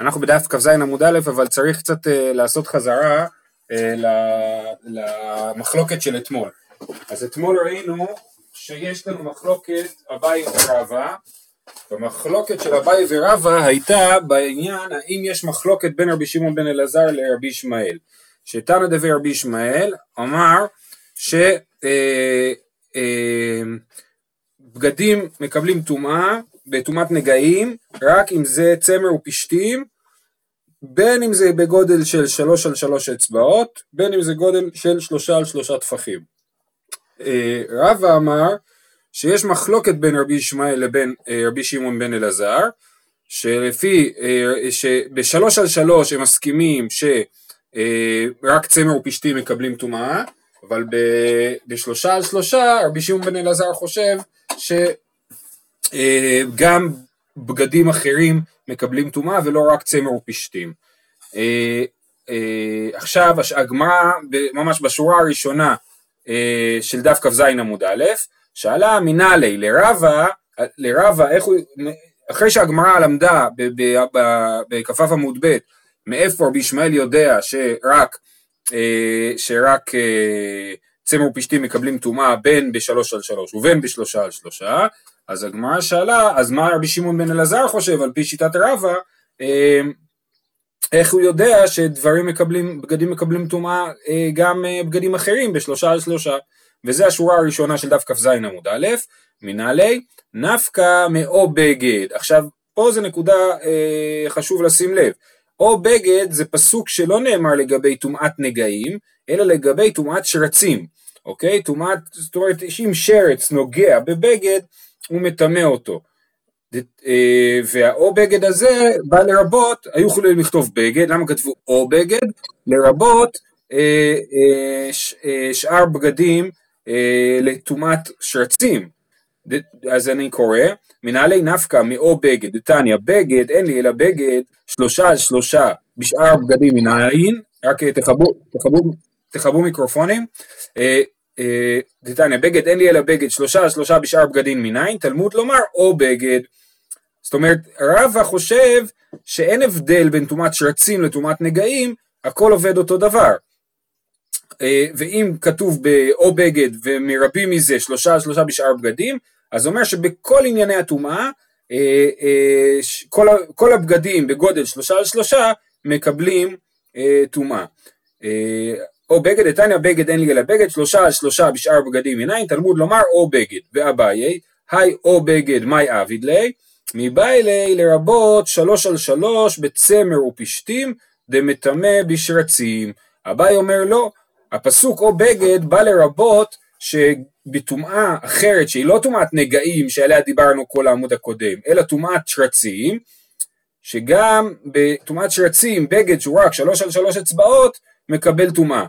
אנחנו בדף כ"ז עמוד א', אבל צריך קצת uh, לעשות חזרה uh, למחלוקת של אתמול. אז אתמול ראינו שיש לנו מחלוקת אביי ורבא, במחלוקת של אביי ורבא הייתה בעניין האם יש מחלוקת בין רבי שמעון בן אלעזר לרבי ישמעאל. שתנא דבי רבי ישמעאל אמר ש... אה, אה, מקבלים טומאה בטומאת נגעים רק אם זה צמר ופשתים בין אם זה בגודל של שלוש על שלוש אצבעות בין אם זה גודל של שלושה על שלושה טפחים. אה, רבא אמר שיש מחלוקת בין רבי ישמעאל לבין אה, רבי שמעון בן אלעזר שלפי, אה, שבשלוש על שלוש הם מסכימים שרק צמר ופשתים מקבלים טומאה אבל בשלושה על שלושה רבי שמעון בן אלעזר חושב שגם בגדים אחרים מקבלים טומאה ולא רק צמר ופשתים. אה, אה, עכשיו הגמרא ממש בשורה הראשונה אה, של דף כ"ז עמוד א', שאלה מנהלי לרבה, לרבה איך הוא, אחרי שהגמרא למדה בכ"ו עמוד ב' מאיפה רבי ישמעאל יודע שרק, שרק צמר ופשתים מקבלים טומאה בין בשלוש על שלוש ובין בשלושה על שלושה, אז הגמרא שאלה, אז מה רבי שמעון בן אלעזר חושב על פי שיטת רבא, אה, איך הוא יודע שדברים מקבלים, בגדים מקבלים טומאה אה, גם אה, בגדים אחרים בשלושה על שלושה, וזה השורה הראשונה של דף כ"ז עמוד א', מנהלי, נפקא מאו בגד. עכשיו, פה זה נקודה חשוב לשים לב. או בגד זה פסוק שלא נאמר לגבי טומאת נגעים, אלא לגבי טומאת שרצים, אוקיי? טומאת, זאת אומרת, אם שרץ נוגע בבגד, הוא מטמא אותו. אה, והאו בגד הזה בא לרבות, היו יכולים לכתוב בגד, למה כתבו או בגד? לרבות אה, אה, שאר בגדים לטומאת שרצים. אז אני קורא, מנהלי נפקא מאו בגד, דתניא בגד, אין לי אלא בגד, שלושה על שלושה בשאר בגדים מנין, רק תכבו מיקרופונים, דתניא בגד, אין לי אלא בגד, שלושה שלושה בשאר בגדים מנין, תלמוד לומר או בגד. זאת אומרת, רבא חושב שאין הבדל בין טומאת שרצים לטומאת נגעים, הכל עובד אותו דבר. אה, ואם כתוב באו בגד ומרבים מזה שלושה שלושה בשאר בגדים, אז אומר שבכל ענייני הטומאה, אה, אה, כל הבגדים בגודל שלושה על שלושה מקבלים טומאה. או בגד, איתניא בגד אין לי אלא בגד, שלושה על שלושה בשאר בגדים עיניים, תלמוד לומר או בגד, ואביי, היי או בגד, מאי אביד לי, מביילי לרבות שלוש על שלוש בצמר ופשתים דמטמא בשרצים. אביי אומר לא, הפסוק או בגד בא לרבות שבטומאה אחרת שהיא לא טומאת נגעים שעליה דיברנו כל העמוד הקודם, אלא טומאת שרצים, שגם בטומאת שרצים בגד שהוא רק שלוש על שלוש אצבעות מקבל טומאה.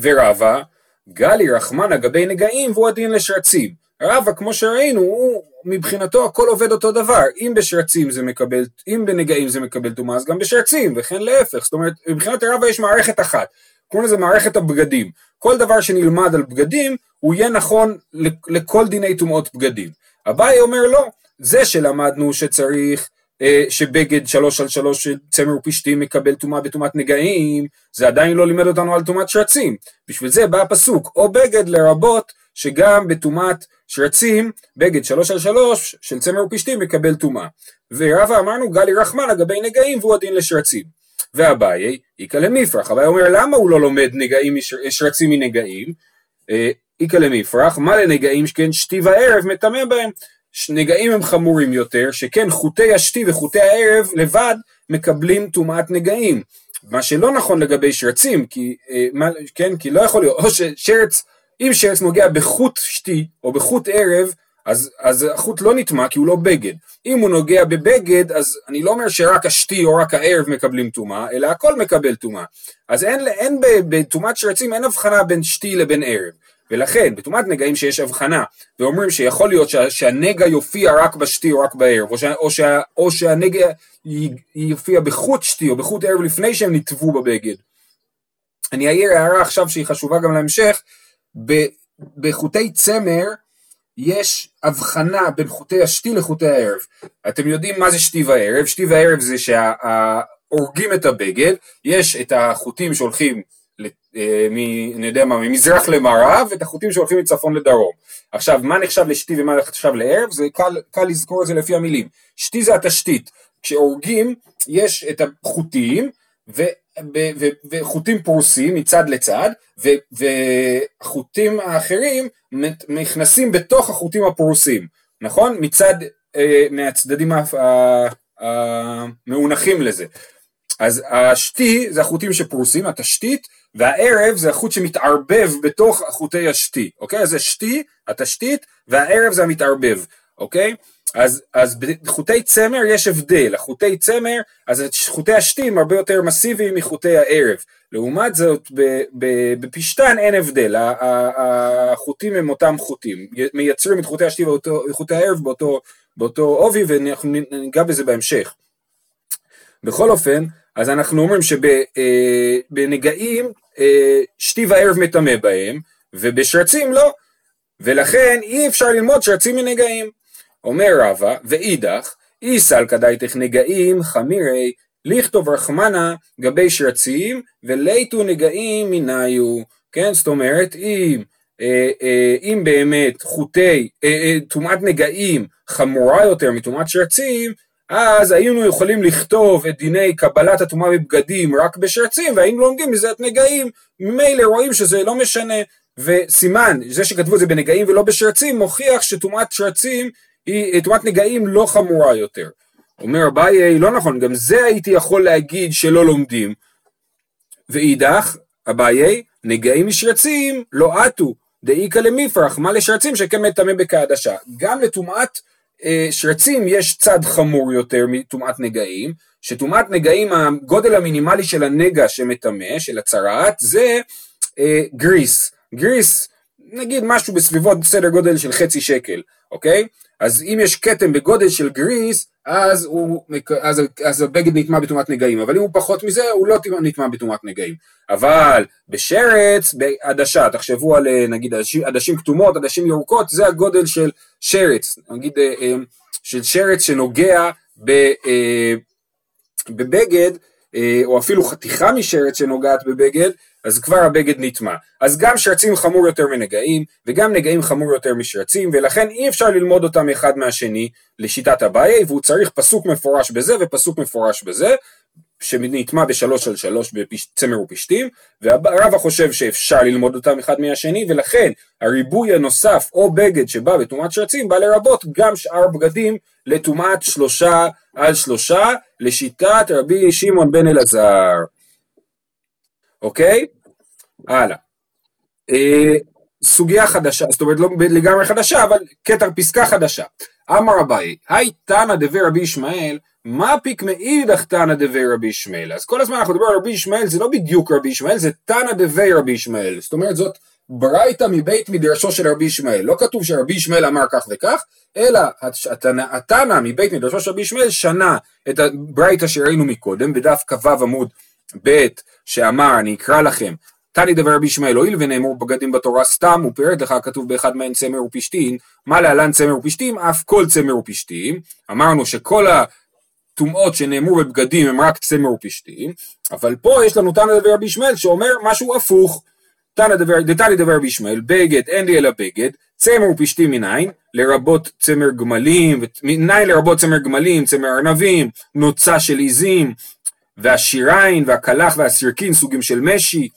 ורבא, גלי רחמנא גבי נגעים והוא הדין לשרצים. רבא, כמו שראינו, הוא, מבחינתו הכל עובד אותו דבר. אם בשרצים זה מקבל, אם בנגעים זה מקבל טומאה, אז גם בשרצים, וכן להפך. זאת אומרת, מבחינת רבא יש מערכת אחת. קוראים לזה מערכת הבגדים. כל דבר שנלמד על בגדים, הוא יהיה נכון לכל דיני טומאות בגדים. אביי אומר לא, זה שלמדנו שצריך שבגד שלוש על שלוש של צמר ופשתים מקבל טומאה בטומאת נגעים, זה עדיין לא לימד אותנו על טומאת שרצים. בשביל זה בא הפסוק, או בגד לרבות שגם בטומאת שרצים, בגד שלוש על שלוש של צמר ופשתים מקבל טומאה. ורבא אמרנו גלי רחמן לגבי נגעים והוא הדין לשרצים. ואביי, איכא למפרח, אביי אומר למה הוא לא לומד נגעים, שרצים מנגעים? אה, איכא למפרח, מה לנגעים שכן שתי וערב מטמא בהם. נגעים הם חמורים יותר, שכן חוטי השתי וחוטי הערב לבד מקבלים טומאת נגעים. מה שלא נכון לגבי שרצים, כי, אה, מה, כן, כי לא יכול להיות, או ששרץ, אם שרץ נוגע בחוט שתי או בחוט ערב, אז, אז החוט לא נטמע כי הוא לא בגד. אם הוא נוגע בבגד, אז אני לא אומר שרק השתי או רק הערב מקבלים טומאה, אלא הכל מקבל טומאה. אז אין, אין בטומאת שרצים אין הבחנה בין שתי לבין ערב. ולכן בטומאת נגעים שיש הבחנה ואומרים שיכול להיות שה, שהנגע יופיע רק בשתי או רק בערב או, שה, או, שה, או שהנגע יופיע בחוט שתי או בחוט ערב לפני שהם נטבו בבגד. אני אעיר הערה עכשיו שהיא חשובה גם להמשך, בחוטי צמר יש הבחנה בין חוטי השתי לחוטי הערב. אתם יודעים מה זה שתי וערב? שתי וערב זה שהורגים את הבגד, יש את החוטים שהולכים מ, אני יודע מה, ממזרח למערב, ואת החוטים שהולכים מצפון לדרום. עכשיו, מה נחשב לשתי ומה נחשב לערב? זה קל, קל לזכור את זה לפי המילים. שתי זה התשתית. כשהורגים, יש את החוטים, ו, ו, ו, וחוטים פרוסים מצד לצד, ו, והחוטים האחרים נכנסים בתוך החוטים הפרוסים, נכון? מצד, אה, מהצדדים המאונחים לזה. אז השתי זה החוטים שפרוסים, התשתית, והערב זה החוט שמתערבב בתוך חוטי השתי, אוקיי? אז זה שתי, התשתית, והערב זה המתערבב, אוקיי? אז, אז בחוטי צמר יש הבדל, החוטי צמר, אז חוטי השתי הם הרבה יותר מסיביים מחוטי הערב. לעומת זאת, בפשתן אין הבדל, החוטים הם אותם חוטים, מייצרים את חוטי השתי וחוטי הערב באותו, באותו עובי, ואנחנו ניגע בזה בהמשך. בכל אופן, אז אנחנו אומרים שבנגעים אה, שתי וערב מטמא בהם, ובשרצים לא, ולכן אי אפשר ללמוד שרצים מנגעים. אומר רבא, ואידך, אי סלקא דייתך נגעים חמירי, לכתוב רחמנה גבי שרצים, וליתו נגעים מניו. כן, זאת אומרת, אם, אה, אה, אם באמת חוטי, טומאת נגעים חמורה יותר מטומאת שרצים, אז היינו יכולים לכתוב את דיני קבלת הטומאה בבגדים רק בשרצים, והיינו לומדים מזה את נגעים, ממילא רואים שזה לא משנה, וסימן, זה שכתבו את זה בנגעים ולא בשרצים, מוכיח שטומאת שרצים, טומאת נגעים לא חמורה יותר. אומר אביי, לא נכון, גם זה הייתי יכול להגיד שלא לומדים. ואידך, אביי, נגעים משרצים לא עטו, דאיכא למיפרח, מה לשרצים שכן מטמא בקעדשה. גם לטומאת אה, שרצים יש צד חמור יותר מטומאת נגעים, שטומאת נגעים הגודל המינימלי של הנגע שמטמא, של הצרעת, זה אה, גריס, גריס נגיד משהו בסביבות סדר גודל של חצי שקל, אוקיי? אז אם יש כתם בגודל של גריס, אז, הוא, אז, אז הבגד נטמע בטומאת נגעים, אבל אם הוא פחות מזה, הוא לא נטמע בטומאת נגעים. אבל בשרץ, בעדשה, תחשבו על אה, נגיד עדשים כתומות, עדשים ירוקות, זה הגודל של שרץ, נגיד אה, אה, של שרץ שנוגע ב, בבגד, או אפילו חתיכה משרץ שנוגעת בבגד, אז כבר הבגד נטמע. אז גם שרצים חמור יותר מנגעים, וגם נגעים חמור יותר משרצים, ולכן אי אפשר ללמוד אותם אחד מהשני לשיטת אביי, והוא צריך פסוק מפורש בזה ופסוק מפורש בזה, שנטמע בשלוש על שלוש בצמר ופשתים, והרבא חושב שאפשר ללמוד אותם אחד מהשני, ולכן הריבוי הנוסף או בגד שבא בטומאת שרצים בא לרבות גם שאר בגדים לטומאת שלושה על שלושה, לשיטת רבי שמעון בן אלעזר. אוקיי? הלאה. אה, סוגיה חדשה, זאת אומרת לא לגמרי חדשה, אבל קטע פסקה חדשה. אמר אביי, היי תנא דבי רבי ישמעאל, מה פיק מאידך תנא דבי רבי ישמעאל? אז כל הזמן אנחנו מדברים על רבי ישמעאל, זה לא בדיוק רבי ישמעאל, זה תנא דבי רבי ישמעאל. זאת אומרת זאת ברייתא מבית מדרשו של רבי ישמעאל. לא כתוב שרבי ישמעאל אמר כך וכך, אלא התנא מבית מדרשו של רבי ישמעאל שנה את הברייתא שראינו מקודם, בדף כ"ו עמוד ב' שאמר, אני אקרא לכם, תני דבר רבי ישמעאל, הואיל ונאמרו בגדים בתורה סתם, הוא פירט לך, כתוב באחד מהן צמר ופשתין, מה להלן צמר ופשתים? אף כל צמר ופשתים. אמרנו שכל הטומאות שנאמרו בבגדים הם רק צמר ופשתים, אבל פה יש לנו תנא דבר רבי ישמעאל שאומר משהו הפוך. תנא דבר, דתני דבר רבי ישמעאל, בגד, אין לי אלא בגד, צמר ופשתים מניין, לרבות צמר גמלים, מניין לרבות צמר גמלים, צמר ארנבים, נוצה של עיזים, והשיריים והקלח והסירקין סוגים של משי,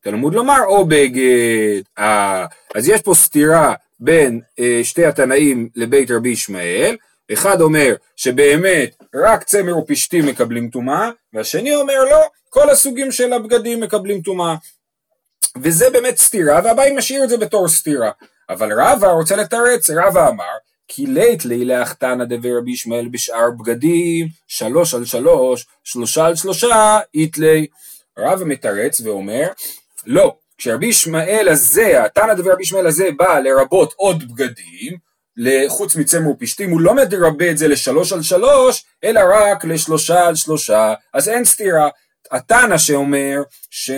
תלמוד לומר או בגד. אה, אז יש פה סתירה בין אה, שתי התנאים לבית רבי ישמעאל, אחד אומר שבאמת רק צמר ופשתים מקבלים טומאה, והשני אומר לא, כל הסוגים של הבגדים מקבלים טומאה. וזה באמת סתירה, והבאי משאיר את זה בתור סתירה. אבל רבא רוצה לתרץ, רבא אמר כי לית לילך תנא דבר רבי ישמעאל בשאר בגדים, שלוש על שלוש, שלושה על שלושה, איתלי. רב מתרץ ואומר, לא, כשרבי ישמעאל הזה, התנא דבר רבי ישמעאל הזה בא לרבות עוד בגדים, חוץ מצמר ופשתים, הוא לא מרבה את זה לשלוש על שלוש, אלא רק לשלושה על שלושה, אז אין סתירה. התנא שאומר ש...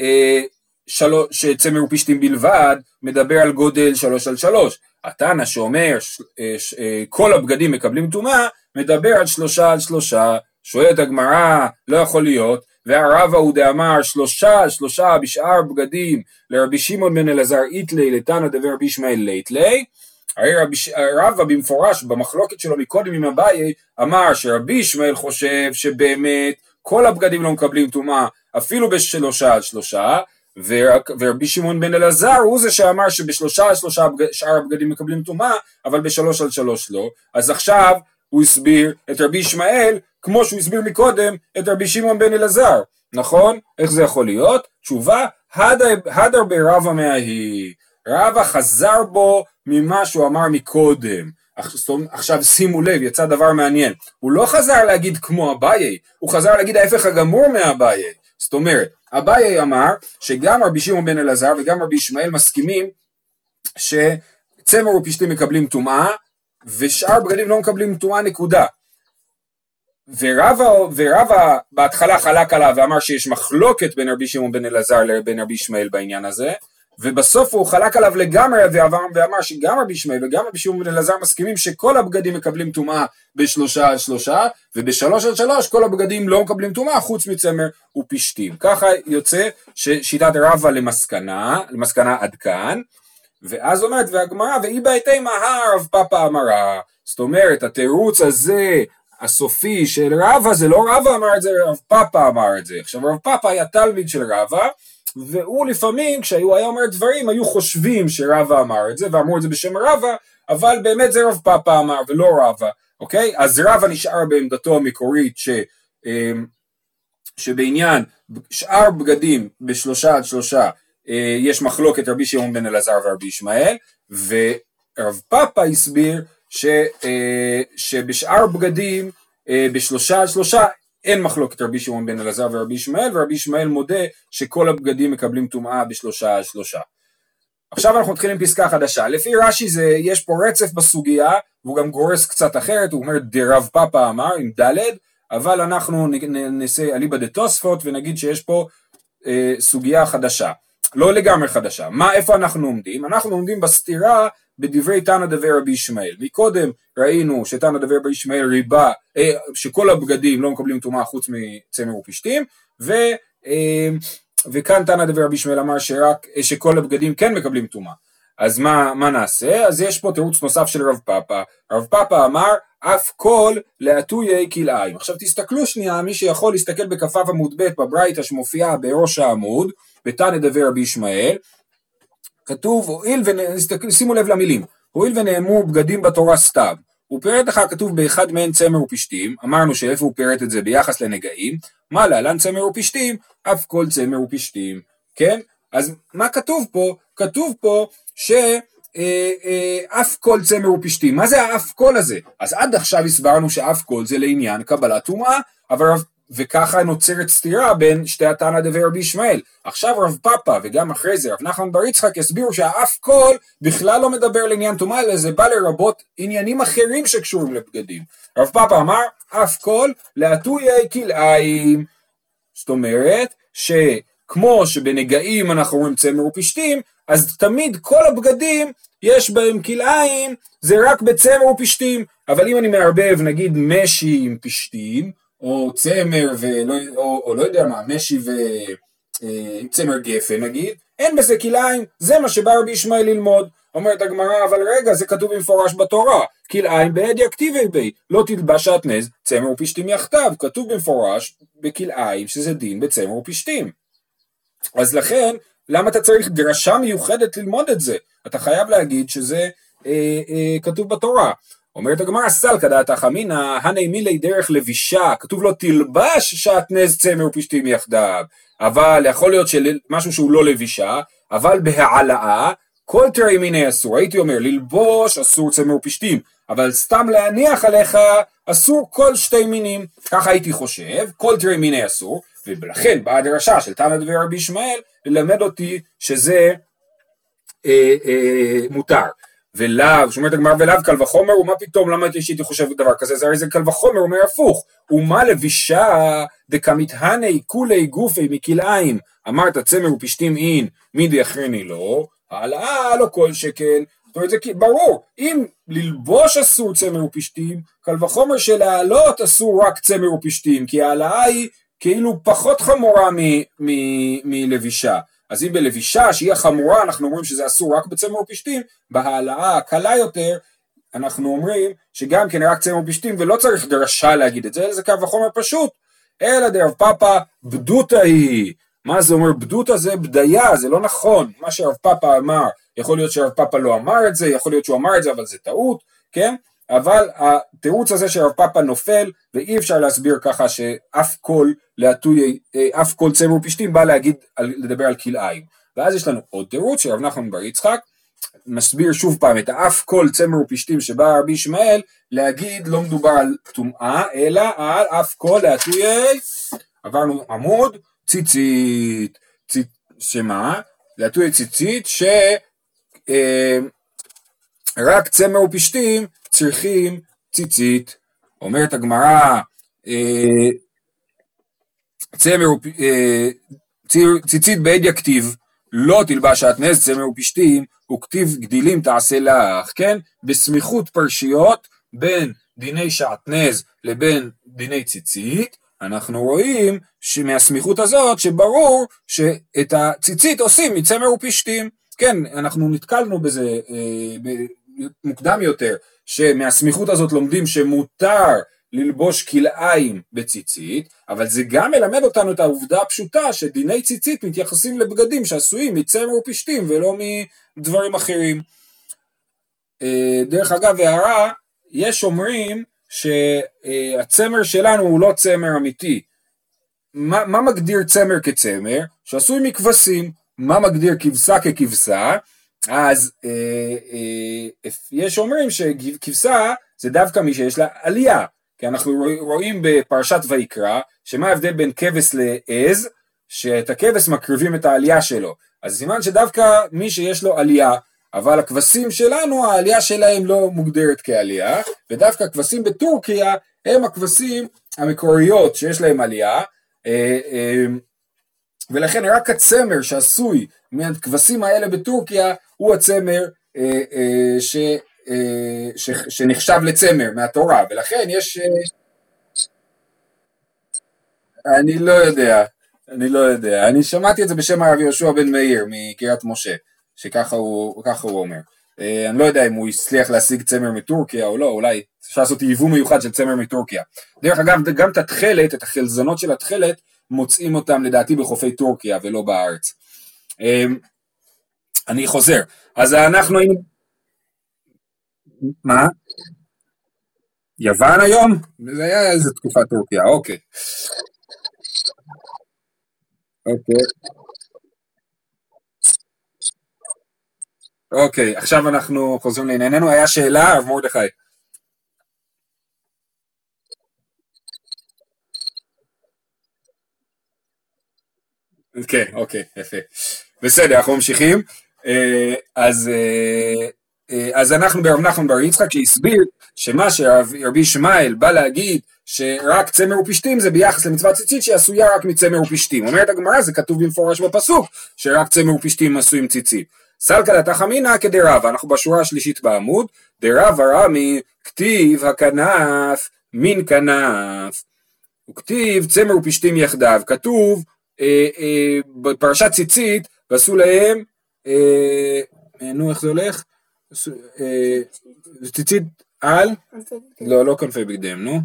אה, שלוש, שצמר ופשתים בלבד, מדבר על גודל שלוש על שלוש. התנא שאומר אה, אה, כל הבגדים מקבלים טומאה, מדבר על שלושה על שלושה, שואלת הגמרא, לא יכול להיות, והרבא הוא דאמר שלושה על שלושה בשאר בגדים לרבי שמעון בן אלעזר איתלי לתנא דבר רבי ישמעאל ליתלי, הרי רבי, רבא במפורש במחלוקת שלו מקודם עם אביי אמר שרבי ישמעאל חושב שבאמת כל הבגדים לא מקבלים טומאה אפילו בשלושה על שלושה ורבי שמעון בן אלעזר הוא זה שאמר שבשלושה על שלושה שאר הבגדים מקבלים טומאה אבל בשלוש על שלוש לא אז עכשיו הוא הסביר את רבי ישמעאל כמו שהוא הסביר מקודם את רבי שמעון בן אלעזר נכון? איך זה יכול להיות? תשובה הדר ברבא מההיא רבא חזר בו ממה שהוא אמר מקודם. עכשיו שימו לב, יצא דבר מעניין. הוא לא חזר להגיד כמו אביי, הוא חזר להגיד ההפך הגמור מאביי. זאת אומרת, אביי אמר שגם רבי שמעון בן אלעזר וגם רבי ישמעאל מסכימים שצמר ופשטים מקבלים טומאה ושאר בגדים לא מקבלים טומאה נקודה. ורבא, ורבא בהתחלה חלק עליו ואמר שיש מחלוקת בין רבי שמעון בן אלעזר לבין רבי ישמעאל בעניין הזה ובסוף הוא חלק עליו לגמרי ואמר שגם רבי ישמעאל וגם רבי שמעון אלעזר מסכימים שכל הבגדים מקבלים טומאה בשלושה על שלושה ובשלוש על שלוש כל הבגדים לא מקבלים טומאה חוץ מצמר ופשתים. ככה יוצא ששיטת רבא למסקנה, למסקנה עד כאן ואז אומרת והגמרא ואי בהתי מהר רב פאפא אמרה זאת אומרת התירוץ הזה הסופי של רבא זה לא רבא אמר את זה רב פאפא אמר את זה עכשיו רב פאפא היה תלמיד של רבא והוא לפעמים כשהוא היה אומר דברים היו חושבים שרבא אמר את זה ואמרו את זה בשם רבא אבל באמת זה רב פאפא אמר ולא רבא אוקיי? אז רבא נשאר בעמדתו המקורית ש, אמ, שבעניין שאר בגדים בשלושה עד שלושה אה, יש מחלוקת רבי שמעון בן אלעזר ורבי ישמעאל ורב פאפא הסביר ש, אה, שבשאר בגדים אה, בשלושה עד שלושה אין מחלוקת רבי שמעון בן אלעזר ורבי ישמעאל ורבי ישמעאל מודה שכל הבגדים מקבלים טומאה בשלושה על שלושה. עכשיו אנחנו מתחילים פסקה חדשה. לפי רש"י זה, יש פה רצף בסוגיה והוא גם גורס קצת אחרת, הוא אומר דרב פאפא אמר עם ד' אבל אנחנו נעשה אליבא דתוספות ונגיד שיש פה אה, סוגיה חדשה. לא לגמרי חדשה. מה, איפה אנחנו עומדים? אנחנו עומדים בסתירה בדברי תנא דבר רבי ישמעאל. מקודם ראינו שתנא דבר רבי ישמעאל ריבה, אה, שכל הבגדים לא מקבלים טומאה חוץ מצמר ופשתים, ו, אה, וכאן תנא דבר רבי ישמעאל אמר שרק, אה, שכל הבגדים כן מקבלים טומאה. אז מה, מה נעשה? אז יש פה תירוץ נוסף של רב פאפא. רב פאפא אמר אף כל להטויי כלאיים. עכשיו תסתכלו שנייה, מי שיכול להסתכל בכ"ו עמוד ב' בברייתא שמופיעה בראש העמוד, בתנא דבר רבי ישמעאל, כתוב, הואיל שימו לב למילים, הואיל ונאמרו בגדים בתורה סתיו, פירט לך כתוב באחד מהן צמר ופשתים, אמרנו שאיפה הוא פירט את זה ביחס לנגעים, מה להלן צמר ופשתים, אף כל צמר ופשתים, כן? אז מה כתוב פה? כתוב פה ש... אה, אה, אף כל צמר ופשתים. מה זה האף כל הזה? אז עד עכשיו הסברנו שאף כל זה לעניין קבלת טומאה, אבל וככה נוצרת סתירה בין שתי התנא דבר רבי ישמעאל. עכשיו רב פאפא וגם אחרי זה רב נחמן בר יצחק הסבירו שהאף כל בכלל לא מדבר לעניין טומאה, אלא זה בא לרבות עניינים אחרים שקשורים לבגדים. רב פאפא אמר אף כל להטויי כלאיים. זאת אומרת שכמו שבנגעים אנחנו רואים צמר ופשתים, אז תמיד כל הבגדים יש בהם כלאיים, זה רק בצמר ופשתים. אבל אם אני מערבב נגיד משי עם פשתים, או צמר ולא, או, או לא יודע מה, משי וצמר אה, גפן נגיד, אין בזה כלאיים, זה מה שבא רבי ישמעאל ללמוד. אומרת הגמרא, אבל רגע, זה כתוב במפורש בתורה, כלאיים בעד יכתיבי בי, לא תלבש שעטנז, צמר ופשתים יחדיו, כתוב במפורש בכלאיים שזה דין בצמר ופשתים. אז לכן, למה אתה צריך דרשה מיוחדת ללמוד את זה? אתה חייב להגיד שזה אה, אה, כתוב בתורה. אומרת הגמרא סלקא דעתך אמינא הני מילי דרך לבישה כתוב לו תלבש שעטנז צמר ופשתים יחדיו אבל יכול להיות משהו שהוא לא לבישה אבל בהעלאה כל תראי מיני אסור. הייתי אומר ללבוש אסור צמר ופשתים אבל סתם להניח עליך אסור כל שתי מינים. ככה הייתי חושב כל תראי מיני אסור ולכן באה הדרשה של תנא דבר רבי ישמעאל ללמד אותי שזה אה, אה, מותר ולאו, שאומרת הגמרא ולאו קל וחומר, ומה פתאום, למה הייתי חושב דבר כזה, זה הרי זה קל וחומר, אומר הפוך, ומה לבישה דקמיתהני כולי גופי מכלאיים, אמרת צמר ופשתים אין, מידי אחרני לא, העלאה לא כל שכן, זאת אומרת זה ברור, אם ללבוש אסור צמר ופשתים, קל וחומר שלהעלות אסור רק צמר ופשתים, כי העלאה היא כאילו פחות חמורה מלבישה. אז אם בלבישה שהיא החמורה אנחנו אומרים שזה אסור רק בצמר ופשתים, בהעלאה הקלה יותר אנחנו אומרים שגם כן רק צמר ופשתים ולא צריך דרשה להגיד את זה, אלא זה קו החומר פשוט. אלא דרב פאפא בדותא היא. מה זה אומר בדותא זה בדיה, זה לא נכון. מה שרב פאפא אמר, יכול להיות שרב פאפא לא אמר את זה, יכול להיות שהוא אמר את זה אבל זה טעות, כן? אבל התירוץ הזה של רב פאפא נופל ואי אפשר להסביר ככה שאף כל לאתויי, אה, אף כל צמר ופשתים בא להגיד, לדבר על כלאיים. ואז יש לנו עוד תירוץ של רב נחמן בר יצחק, מסביר שוב פעם את האף כל צמר ופשתים שבא רבי ישמעאל להגיד לא מדובר על טומאה אלא על אף קול להטויי עברנו עמוד ציצית, ציצ... שמה? להטויי ציצית שרק אה, צמר ופשתים צריכים ציצית אומרת הגמרא אה, צמר אה, ציצית בעד יכתיב לא תלבש שעטנז צמר ופשתים וכתיב גדילים תעשה לך, כן? בסמיכות פרשיות בין דיני שעטנז לבין דיני ציצית, אנחנו רואים שמהסמיכות הזאת שברור שאת הציצית עושים מצמר ופשתים. כן, אנחנו נתקלנו בזה אה, מוקדם יותר, שמהסמיכות הזאת לומדים שמותר ללבוש כלאיים בציצית, אבל זה גם מלמד אותנו את העובדה הפשוטה שדיני ציצית מתייחסים לבגדים שעשויים מצמר ופשתים ולא מדברים אחרים. אה, דרך אגב, הערה, יש אומרים שהצמר שלנו הוא לא צמר אמיתי. מה, מה מגדיר צמר כצמר? שעשוי מכבשים. מה מגדיר כבשה ככבשה? אז אה, אה, יש אומרים שכבשה זה דווקא מי שיש לה עלייה. כי אנחנו רואים בפרשת ויקרא, שמה ההבדל בין כבש לעז? שאת הכבש מקריבים את העלייה שלו. אז סימן שדווקא מי שיש לו עלייה, אבל הכבשים שלנו, העלייה שלהם לא מוגדרת כעלייה, ודווקא הכבשים בטורקיה הם הכבשים המקוריות שיש להם עלייה, אה, אה, ולכן רק הצמר שעשוי מהכבשים האלה בטורקיה הוא הצמר אה, ש... אה, ש, שנחשב לצמר מהתורה, ולכן יש... אה, אני לא יודע, אני לא יודע. אני שמעתי את זה בשם הרב יהושע בן מאיר מקריית משה, שככה הוא, הוא אומר. אה, אני לא יודע אם הוא הצליח להשיג צמר מטורקיה או לא, אולי אפשר לעשות ייבוא מיוחד של צמר מטורקיה. דרך אגב, גם את התכלת, את החלזונות של התכלת, מוצאים אותם לדעתי בחופי טורקיה ולא בארץ. אני חוזר, אז אנחנו היינו... מה? יוון היום? זה היה איזה תקופת טורקיה, אוקיי. אוקיי. אוקיי, עכשיו אנחנו חוזרים לענייננו, היה שאלה, הרב מרדכי. כן, אוקיי, יפה. בסדר, אנחנו ממשיכים. אה, אז אה, אה, אז אנחנו ברב נחמן בר יצחק שהסביר שמה שרבי ישמעאל בא להגיד שרק צמר ופשתים זה ביחס למצוות ציצית שעשויה רק מצמר ופשתים. אומרת הגמרא זה כתוב במפורש בפסוק שרק צמר ופשתים עשויים ציצית. סלקא לתך אמינא כדרבה, אנחנו בשורה השלישית בעמוד, דרבה רמי כתיב הכנף מן כנף. וכתיב צמר ופשתים יחדיו, כתוב אה, אה, בפרשת ציצית ועשו להם, נו איך זה הולך? אה, ציצית על? לא, לא כנפי בגדיהם, נו.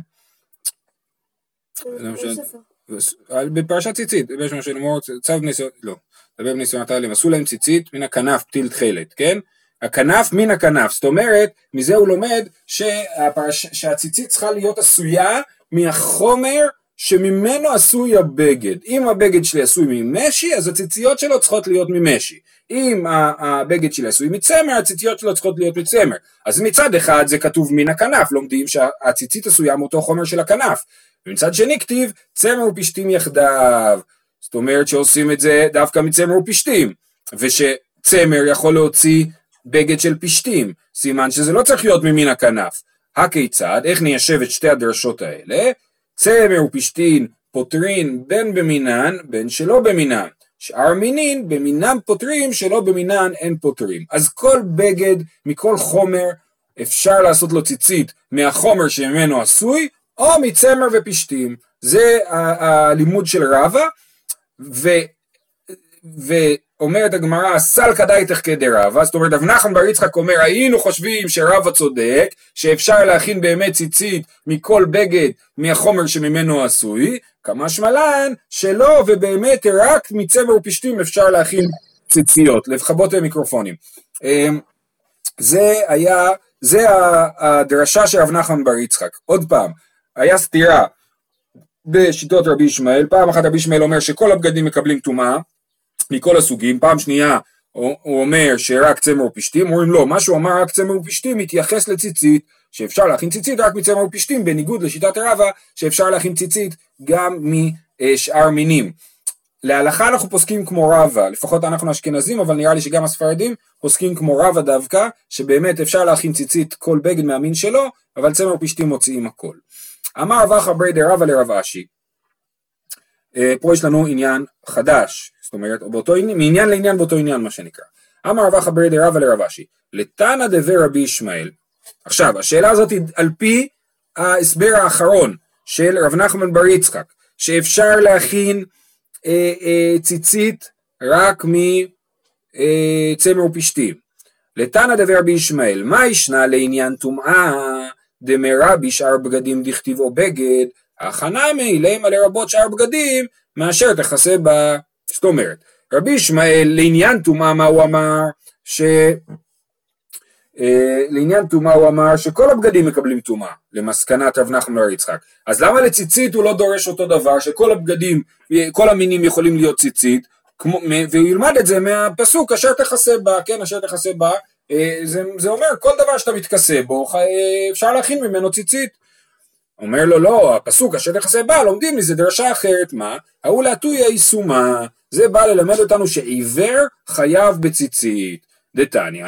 בפרשת ציצית, יש משהו לאמור, צו ניסיון, לא, דבר בניסיונות האלה, עשו להם ציצית מן הכנף פתיל תכלת, כן? הכנף מן הכנף, זאת אומרת, מזה הוא לומד שהציצית צריכה להיות עשויה מהחומר שממנו עשוי הבגד. אם הבגד שלי עשוי ממשי, אז הציציות שלו צריכות להיות ממשי. אם הבגד שלי עשוי מצמר, הציציות שלו צריכות להיות מצמר. אז מצד אחד זה כתוב מן הכנף, לומדים שהציצית עשויה מאותו חומר של הכנף. ומצד שני כתיב צמר ופשתים יחדיו. זאת אומרת שעושים את זה דווקא מצמר ופשתים. ושצמר יכול להוציא בגד של פשתים. סימן שזה לא צריך להיות ממין הכנף. הכיצד? איך ניישב את שתי הדרשות האלה? צמר ופשתין פותרין בין במינן בין שלא במינן. שאר מינין במינם פותרים שלא במינן אין פותרים. אז כל בגד מכל חומר אפשר לעשות לו ציצית מהחומר שממנו עשוי או מצמר ופשתים. זה הלימוד של רבא ו, ואומרת הגמרא סל כדאיתך כדרבא זאת אומרת רב נחמן בר יצחק אומר היינו חושבים שרבא צודק שאפשר להכין באמת ציצית מכל בגד מהחומר שממנו עשוי כמה שמלן שלא ובאמת רק מצמר ופשתים אפשר להכין ציציות לכבות מיקרופונים אמ, זה היה זה הדרשה של רב נחמן בר יצחק. עוד פעם היה סתירה בשיטות רבי ישמעאל, פעם אחת רבי ישמעאל אומר שכל הבגדים מקבלים טומאה מכל הסוגים, פעם שנייה הוא אומר שרק צמר ופשתים, אומרים לא, מה שהוא אמר רק צמר ופשתים מתייחס לציצית, שאפשר להכין ציצית רק מצמר ופשתים, בניגוד לשיטת רבא שאפשר להכין ציצית גם משאר מינים. להלכה אנחנו פוסקים כמו רבא, לפחות אנחנו אשכנזים, אבל נראה לי שגם הספרדים פוסקים כמו רבא דווקא, שבאמת אפשר להכין ציצית כל בגד מהמין שלו, אבל צמר ופשתים מוציאים הכל. אמר רב אחא ברי דרבא לרב אשי, אה, פה יש לנו עניין חדש, זאת אומרת, באותו, מעניין לעניין באותו עניין מה שנקרא. אמר רב אחא ברי דרבא לרב אשי, לתנא דבר רבי ישמעאל. עכשיו, השאלה הזאת היא על פי ההסבר האחרון של רב נחמן בר יצחק, שאפשר להכין אה, אה, ציצית רק מצמר אה, ופשתים. לתנא דבר רבי ישמעאל, מה ישנה לעניין טומאה דמרה בשאר בגדים דכתיבו בגד, הכנה מאילמה לרבות שאר בגדים, מאשר תכסה בה. זאת אומרת, רבי ישמעאל לעניין טומאה מה הוא אמר? ש... אה, לעניין טומאה הוא אמר שכל הבגדים מקבלים טומאה, למסקנת רב נחמן בר יצחק. אז למה לציצית הוא לא דורש אותו דבר, שכל הבגדים, כל המינים יכולים להיות ציצית, כמו, והוא ילמד את זה מהפסוק אשר תכסה בה, כן, אשר תכסה בה, אה, זה, זה אומר כל דבר שאתה מתכסה בו אה, אפשר להכין ממנו ציצית. אומר לו לא, הפסוק אשר תכסה בה לומדים מזה דרשה אחרת, מה? ההוא להטויה יישומה, זה בא ללמד אותנו שעיוור חייב בציצית. דתניא,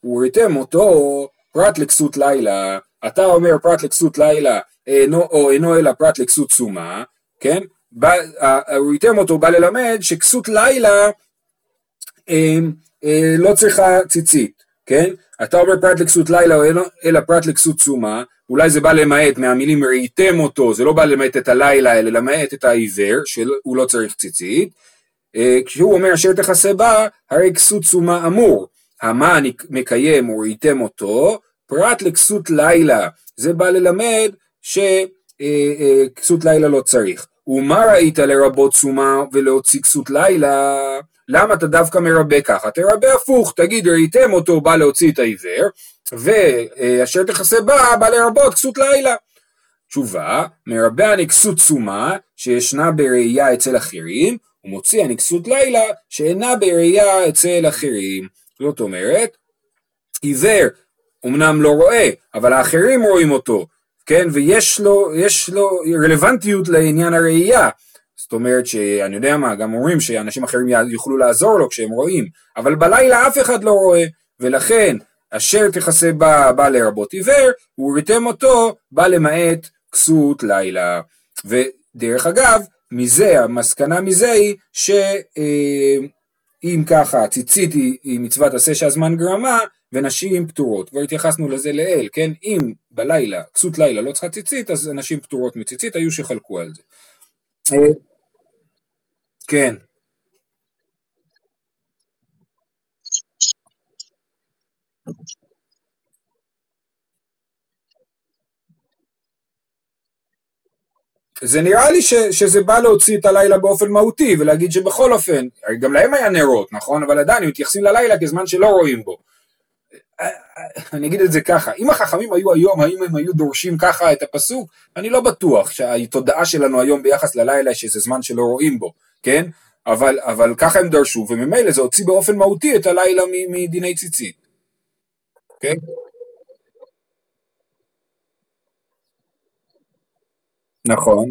הוא ריתם אותו פרט לכסות לילה, אתה אומר פרט לכסות לילה אינו, או אינו אלא פרט לכסות סומה, כן? בא, הוא ריתם אותו, בא ללמד שכסות לילה אה, אה, לא צריכה ציצית, כן? אתה אומר פרט לכסות לילה או אלא פרט לכסות תשומה, אולי זה בא למעט מהמילים ראיתם אותו, זה לא בא למעט את הלילה אלא למעט את העיוור, שהוא לא צריך ציצית. אה, כשהוא אומר אשר תכסה בה, הרי כסות תשומה אמור. המה מקיים וראיתם אותו, פרט לכסות לילה, זה בא ללמד שכסות לילה לא צריך. ומה ראית לרבות תשומה ולהוציא כסות לילה? למה אתה דווקא מרבה ככה? תרבה הפוך, תגיד ראיתם אותו בא להוציא את העיוור, ואשר תכסה בה בא לרבות כסות לילה. תשובה, מרבה אני כסות תשומה שישנה בראייה אצל אחרים, ומוציא אני כסות לילה שאינה בראייה אצל אחרים. זאת אומרת, עיוור אמנם לא רואה, אבל האחרים רואים אותו, כן, ויש לו, לו רלוונטיות לעניין הראייה, זאת אומרת שאני יודע מה, גם אומרים שאנשים אחרים יוכלו לעזור לו כשהם רואים, אבל בלילה אף אחד לא רואה, ולכן אשר תכסה בה בא לרבות עיוור, וריתם אותו בא למעט כסות לילה. ודרך אגב, מזה, המסקנה מזה היא שאם אה, ככה ציצית היא, מצוות עשה שהזמן גרמה, ונשים פטורות. כבר התייחסנו לזה לעיל, כן? אם בלילה, כסות לילה לא צריכה ציצית, אז נשים פטורות מציצית, היו שחלקו על זה. כן. זה נראה לי ש, שזה בא להוציא את הלילה באופן מהותי ולהגיד שבכל אופן, גם להם היה נרות, נכון? אבל עדיין הם מתייחסים ללילה כזמן שלא רואים בו. אני אגיד את זה ככה, אם החכמים היו היום, האם הם היו דורשים ככה את הפסוק? אני לא בטוח שהתודעה שלנו היום ביחס ללילה שזה זמן שלא רואים בו, כן? אבל, אבל ככה הם דרשו, וממילא זה הוציא באופן מהותי את הלילה מדיני ציצית. כן? נכון.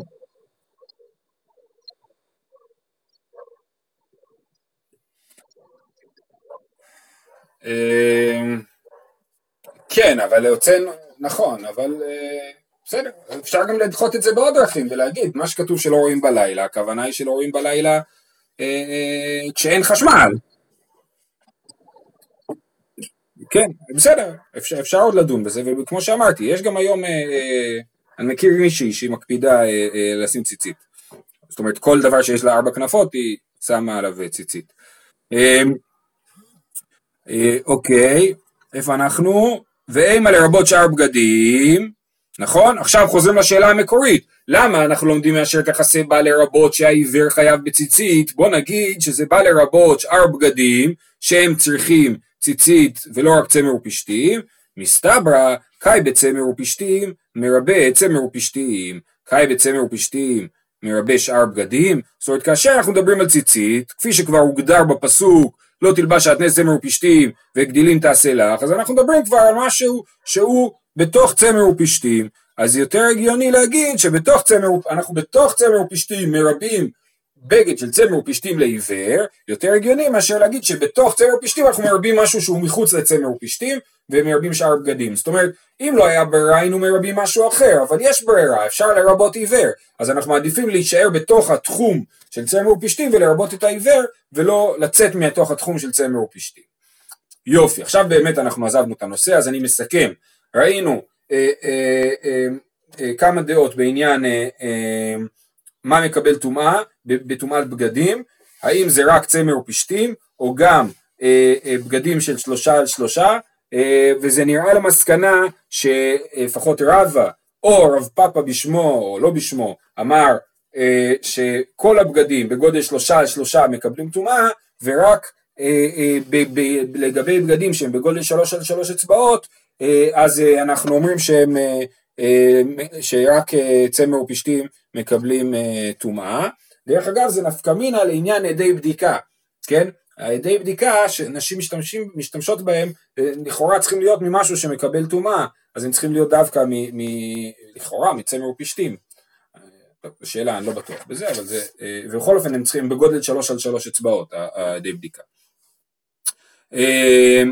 אמ, כן, אבל הוצאנו, נכון, אבל אה, בסדר, אפשר גם לדחות את זה בעוד דרכים ולהגיד, מה שכתוב שלא רואים בלילה, הכוונה היא שלא רואים בלילה אה, כשאין חשמל. כן, בסדר, אפשר, אפשר עוד לדון בזה, וכמו שאמרתי, יש גם היום, אני מכיר מישהי שהיא מקפידה לשים ציצית. זאת אומרת, כל דבר שיש לה ארבע כנפות, היא שמה עליו ציצית. אוקיי, איפה אנחנו? ואימה לרבות שאר בגדים, נכון? עכשיו חוזרים לשאלה המקורית, למה אנחנו לומדים מאשר תכסה בא לרבות שהעיוור חייב בציצית? בוא נגיד שזה בא לרבות שאר בגדים שהם צריכים ציצית ולא רק צמר ופשתים, מסתברא קאי בצמר ופשתים מרבה צמר ופשתים, קאי בצמר ופשתים מרבה שאר בגדים, זאת אומרת כאשר אנחנו מדברים על ציצית, כפי שכבר הוגדר בפסוק לא תלבש שעטנז צמר ופשתים וגדילים תעשה לך, אז אנחנו מדברים כבר על משהו שהוא בתוך צמר ופשתים, אז יותר הגיוני להגיד שבתוך צמר, אנחנו בתוך צמר ופשתים מרבים בגד של צמר ופשתים לעיוור, יותר הגיוני מאשר להגיד שבתוך צמר ופשתים אנחנו מרבים משהו שהוא מחוץ לצמר ופשתים ומרבים שאר בגדים. זאת אומרת, אם לא היה ברירה היינו מרבים משהו אחר, אבל יש ברירה, אפשר לרבות עיוור, אז אנחנו מעדיפים להישאר בתוך התחום של צמר ופשתים ולרבות את העיוור, ולא לצאת מתוך התחום של צמר ופשתים. יופי, עכשיו באמת אנחנו עזבנו את הנושא, אז אני מסכם. ראינו אה, אה, אה, אה, כמה דעות בעניין אה, אה, מה מקבל טומאה בטומאת בגדים, האם זה רק צמר או גם אה, אה, בגדים של שלושה על שלושה, וזה נראה למסקנה שלפחות רבא או רב פאפה בשמו או לא בשמו אמר שכל הבגדים בגודל שלושה על שלושה מקבלים טומאה ורק לגבי בגדים שהם בגודל שלוש על שלוש אצבעות אז אנחנו אומרים שהם שרק צמר ופשתים מקבלים טומאה. דרך אגב זה נפקא מינה לעניין עדי בדיקה כן? העדי בדיקה שנשים משתמשים, משתמשות בהם לכאורה צריכים להיות ממשהו שמקבל טומאה. אז הם צריכים להיות דווקא מ, מ, לכאורה מצמר ופשתים. שאלה אני לא בטוח בזה אבל זה אה, ובכל אופן הם צריכים בגודל שלוש על שלוש אצבעות העדי בדיקה. אה,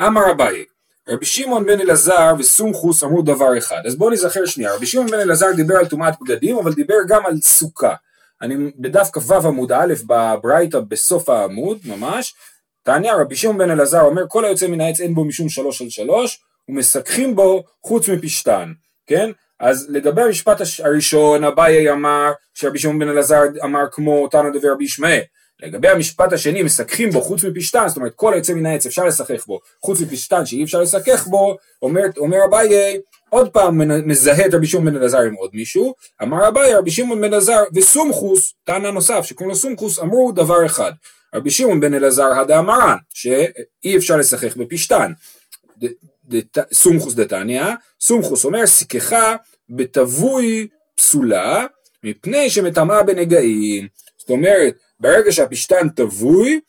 אמר אביי רבי שמעון בן אלעזר וסומכוס אמרו דבר אחד. אז בואו נזכר שנייה. רבי שמעון בן אלעזר דיבר על טומאת בגדים אבל דיבר גם על סוכה. אני בדף כ"ו עמוד א' בברייתא בסוף העמוד ממש, תעניה רבי שמעון בן אלעזר אומר כל היוצא מן העץ אין בו משום שלוש על שלוש ומסככים בו חוץ מפשתן, כן? אז לגבי המשפט הראשון אביי אמר שרבי שמעון בן אלעזר אמר כמו תנא דבר רבי ישמעאל לגבי המשפט השני מסככים בו חוץ מפשתן, זאת אומרת כל היוצא מן העץ אפשר לשחך בו, חוץ מפשתן שאי אפשר לשחך בו, אומר, אומר אביי עוד פעם מזהה את רבי שמעון בן אלעזר עם עוד מישהו, אמר אביי רבי שמעון בן אלעזר וסומכוס, תנא נוסף שקוראים לו סומכוס, אמרו דבר אחד, רבי שמעון בן אלעזר הדאמרן, שאי אפשר לשחך בפשתן, סומכוס דתניא, סומכוס אומר סיככה בתבוי פסולה מפני שמטמאה בנגעים, זאת אומרת ברגע שהפשתן תבוי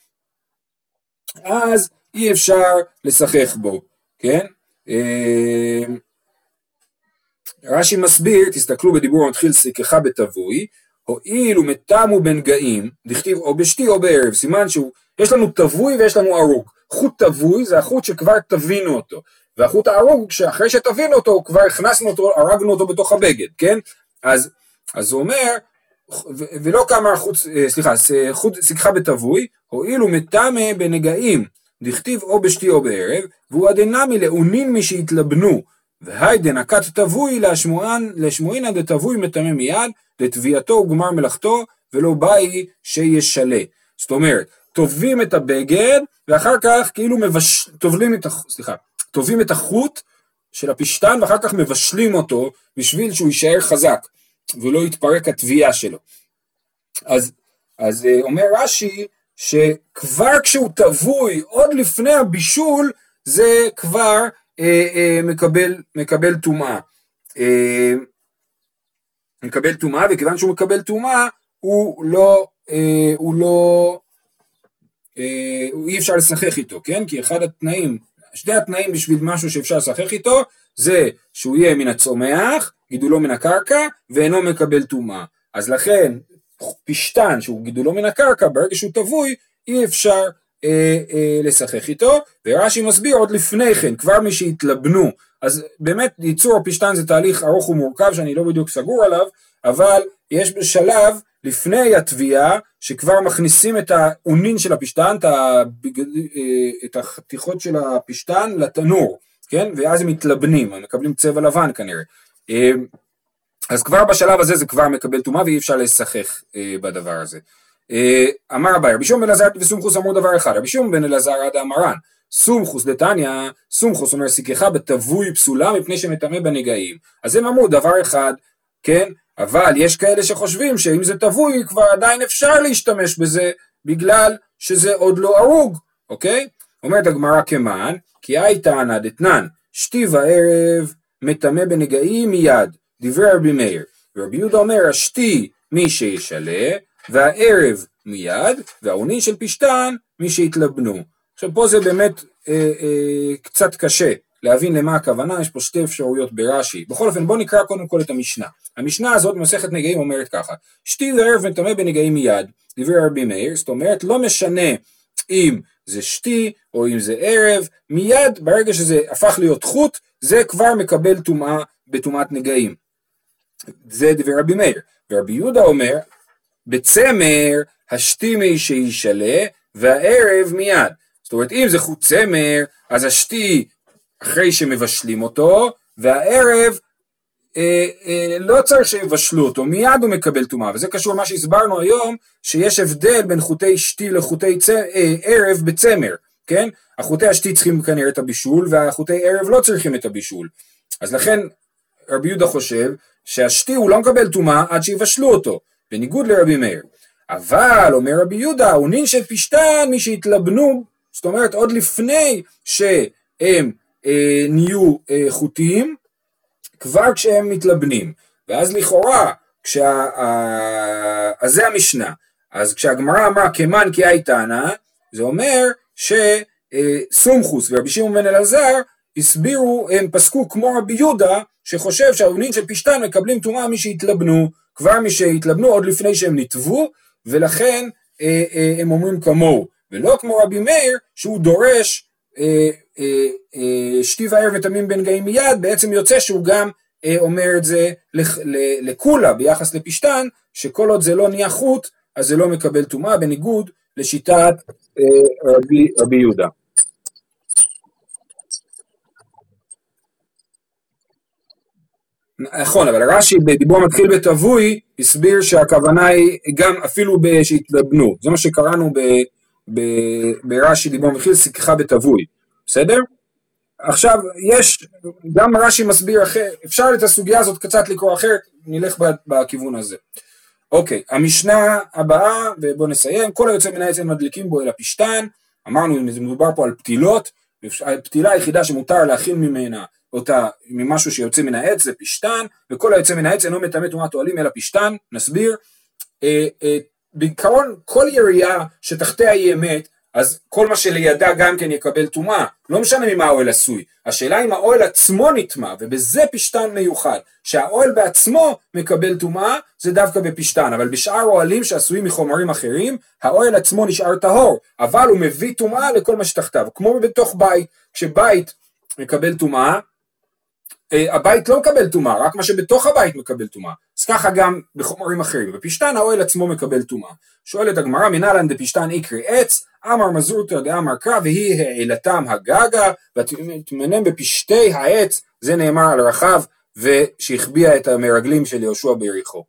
אז אי אפשר לשחך בו, כן? אה, רש"י מסביר, תסתכלו בדיבור המתחיל סיככה בתבוי, הואיל ומתמו בנגעים, דכתיב או בשתי או בערב, סימן שהוא, יש לנו תבוי ויש לנו הרוג. חוט תבוי זה החוט שכבר תבינו אותו, והחוט ההרוג שאחרי שתבינו אותו כבר הכנסנו אותו, הרגנו אותו בתוך הבגד, כן? אז, אז הוא אומר, ולא כמה חוץ, אה, סליחה, חוט סיככה בתבוי, הואיל ומתמה בנגעים, דכתיב או בשתי או בערב, והוא עדנמי לאונין מי שהתלבנו, והי דנקת תבוי לשמועינא דתבוי מטמא מיד, לתביעתו וגמר מלאכתו, ולא באי שישלה. זאת אומרת, טובים את הבגד, ואחר כך כאילו מבש... טובלים את, הח... סליחה, טובים את החוט של הפשתן, ואחר כך מבשלים אותו, בשביל שהוא יישאר חזק, ולא יתפרק התביעה שלו. אז, אז אה, אומר רש"י, שכבר כשהוא טבוי, עוד לפני הבישול, זה כבר אה, אה, מקבל, טומאה. אה, מקבל טומאה, וכיוון שהוא מקבל טומאה, הוא לא, אה, הוא לא, אה, אי אפשר לשחק איתו, כן? כי אחד התנאים, שני התנאים בשביל משהו שאפשר לשחק איתו, זה שהוא יהיה מן הצומח, גידולו מן הקרקע, ואינו מקבל טומאה. אז לכן, פשתן שהוא גידולו מן הקרקע, ברגע שהוא טבוי, אי אפשר אה, אה, לשחק איתו, ורש"י מסביר עוד לפני כן, כבר מי שהתלבנו, אז באמת ייצור הפשתן זה תהליך ארוך ומורכב שאני לא בדיוק סגור עליו, אבל יש בשלב לפני התביעה, שכבר מכניסים את האונין של הפשטן, את, הבג... את החתיכות של הפשטן לתנור, כן? ואז הם מתלבנים, הם מקבלים צבע לבן כנראה. אז כבר בשלב הזה זה כבר מקבל טומאה ואי אפשר לשחק בדבר הזה. אמר אביי, רבי שום בן אלעזר וסומכוס אמרו דבר אחד, רבי שום בן אלעזר עד אמרן, סומכוס דתניא, סומכוס אומר סיככה בתבוי פסולה מפני שמטמא בנגעים. אז הם אמרו דבר אחד, כן, אבל יש כאלה שחושבים שאם זה תבוי כבר עדיין אפשר להשתמש בזה בגלל שזה עוד לא הרוג, אוקיי? אומרת הגמרא כמען, כי היי טענא דתנן, שתי וערב מטמא בנגעים מיד, דברי רבי מאיר. ורבי יהודה אומר, השתי מי שישלה, והערב מיד, והעוני של פשתן מי שיתלבנו. עכשיו פה זה באמת אה, אה, קצת קשה להבין למה הכוונה, יש פה שתי אפשרויות ברש"י. בכל אופן בואו נקרא קודם כל את המשנה. המשנה הזאת במסכת נגעים אומרת ככה, שתי וערב וטמא בנגעים מיד, דברי רבי מאיר, זאת אומרת לא משנה אם זה שתי או אם זה ערב, מיד ברגע שזה הפך להיות חוט, זה כבר מקבל טומאה בטומאת נגעים. זה דברי רבי מאיר. ורבי יהודה אומר, בצמר השתי מי שישלה והערב מיד. זאת אומרת אם זה חוט צמר אז השתי אחרי שמבשלים אותו והערב אה, אה, לא צריך שיבשלו אותו, מיד הוא מקבל טומאה, וזה קשור למה שהסברנו היום, שיש הבדל בין חוטי שתי לחוטי צ... אה, ערב בצמר, כן? החוטי השתי צריכים כנראה את הבישול, והחוטי ערב לא צריכים את הבישול. אז לכן רבי יהודה חושב שהשתי הוא לא מקבל טומאה עד שיבשלו אותו, בניגוד לרבי מאיר. אבל, אומר רבי יהודה, נין של פשתן מי שהתלבנו, זאת אומרת עוד לפני שהם אה, נהיו אה, חוטים, כבר כשהם מתלבנים. ואז לכאורה, כשה... אה, אז זה המשנה. אז כשהגמרא אמרה כמן כי הייתנה, זה אומר שסומכוס ורבי שמעון בן אלעזר הסבירו, הם פסקו כמו רבי יהודה, שחושב שהאבנין של פשתן מקבלים טומאה מי שהתלבנו, כבר מי שהתלבנו עוד לפני שהם נתבו, ולכן אה, אה, הם אומרים כמוהו, ולא כמו רבי מאיר שהוא דורש אה, אה, אה, שתי וערב ותמים בן גאים מיד, בעצם יוצא שהוא גם אה, אומר את זה לכולה ביחס לפשתן, שכל עוד זה לא נהיה חוט, אז זה לא מקבל טומאה, בניגוד לשיטת רבי, רבי יהודה. נכון, אבל רש"י בדיבור מתחיל בתבוי, הסביר שהכוונה היא גם אפילו שהתלבנו, זה מה שקראנו ברש"י דיבור מתחיל, סיככה בתבוי. בסדר? עכשיו, יש, גם רש"י מסביר אחר, אפשר את הסוגיה הזאת קצת לקרוא אחרת, נלך בכיוון הזה. אוקיי, המשנה הבאה, ובואו נסיים, כל היוצא מן אין מדליקים בו אלא פשתן, אמרנו, מדובר פה על פתילות, הפתילה היחידה שמותר להכין ממנה אותה ממשהו שיוצא מן העץ זה פשתן, וכל היוצא מן העץ אינו מטמא תאומת אוהלים אלא פשתן, נסביר. אה, אה, בעיקרון כל ירייה שתחתיה היא אמת, אז כל מה שלידה גם כן יקבל טומאה, לא משנה ממה האוהל עשוי, השאלה אם האוהל עצמו נטמע, ובזה פשתן מיוחד, שהאוהל בעצמו מקבל טומאה, זה דווקא בפשתן, אבל בשאר אוהלים שעשויים מחומרים אחרים, האוהל עצמו נשאר טהור, אבל הוא מביא טומאה לכל מה שתחתיו, כמו בתוך בית, כשבית מקבל טומאה, אה, הבית לא מקבל טומאה, רק מה שבתוך הבית מקבל טומאה. אז ככה גם בחומרים אחרים. בפשתן האוהל עצמו מקבל טומאה. שואלת הגמרא, מנהלן דפשתן איקרי עץ, אמר מזורתא דאמר קרא, והיא העילתם הגגה, ותמנם בפשתי העץ, זה נאמר על רחב, ושהחביע את המרגלים של יהושע ביריחו.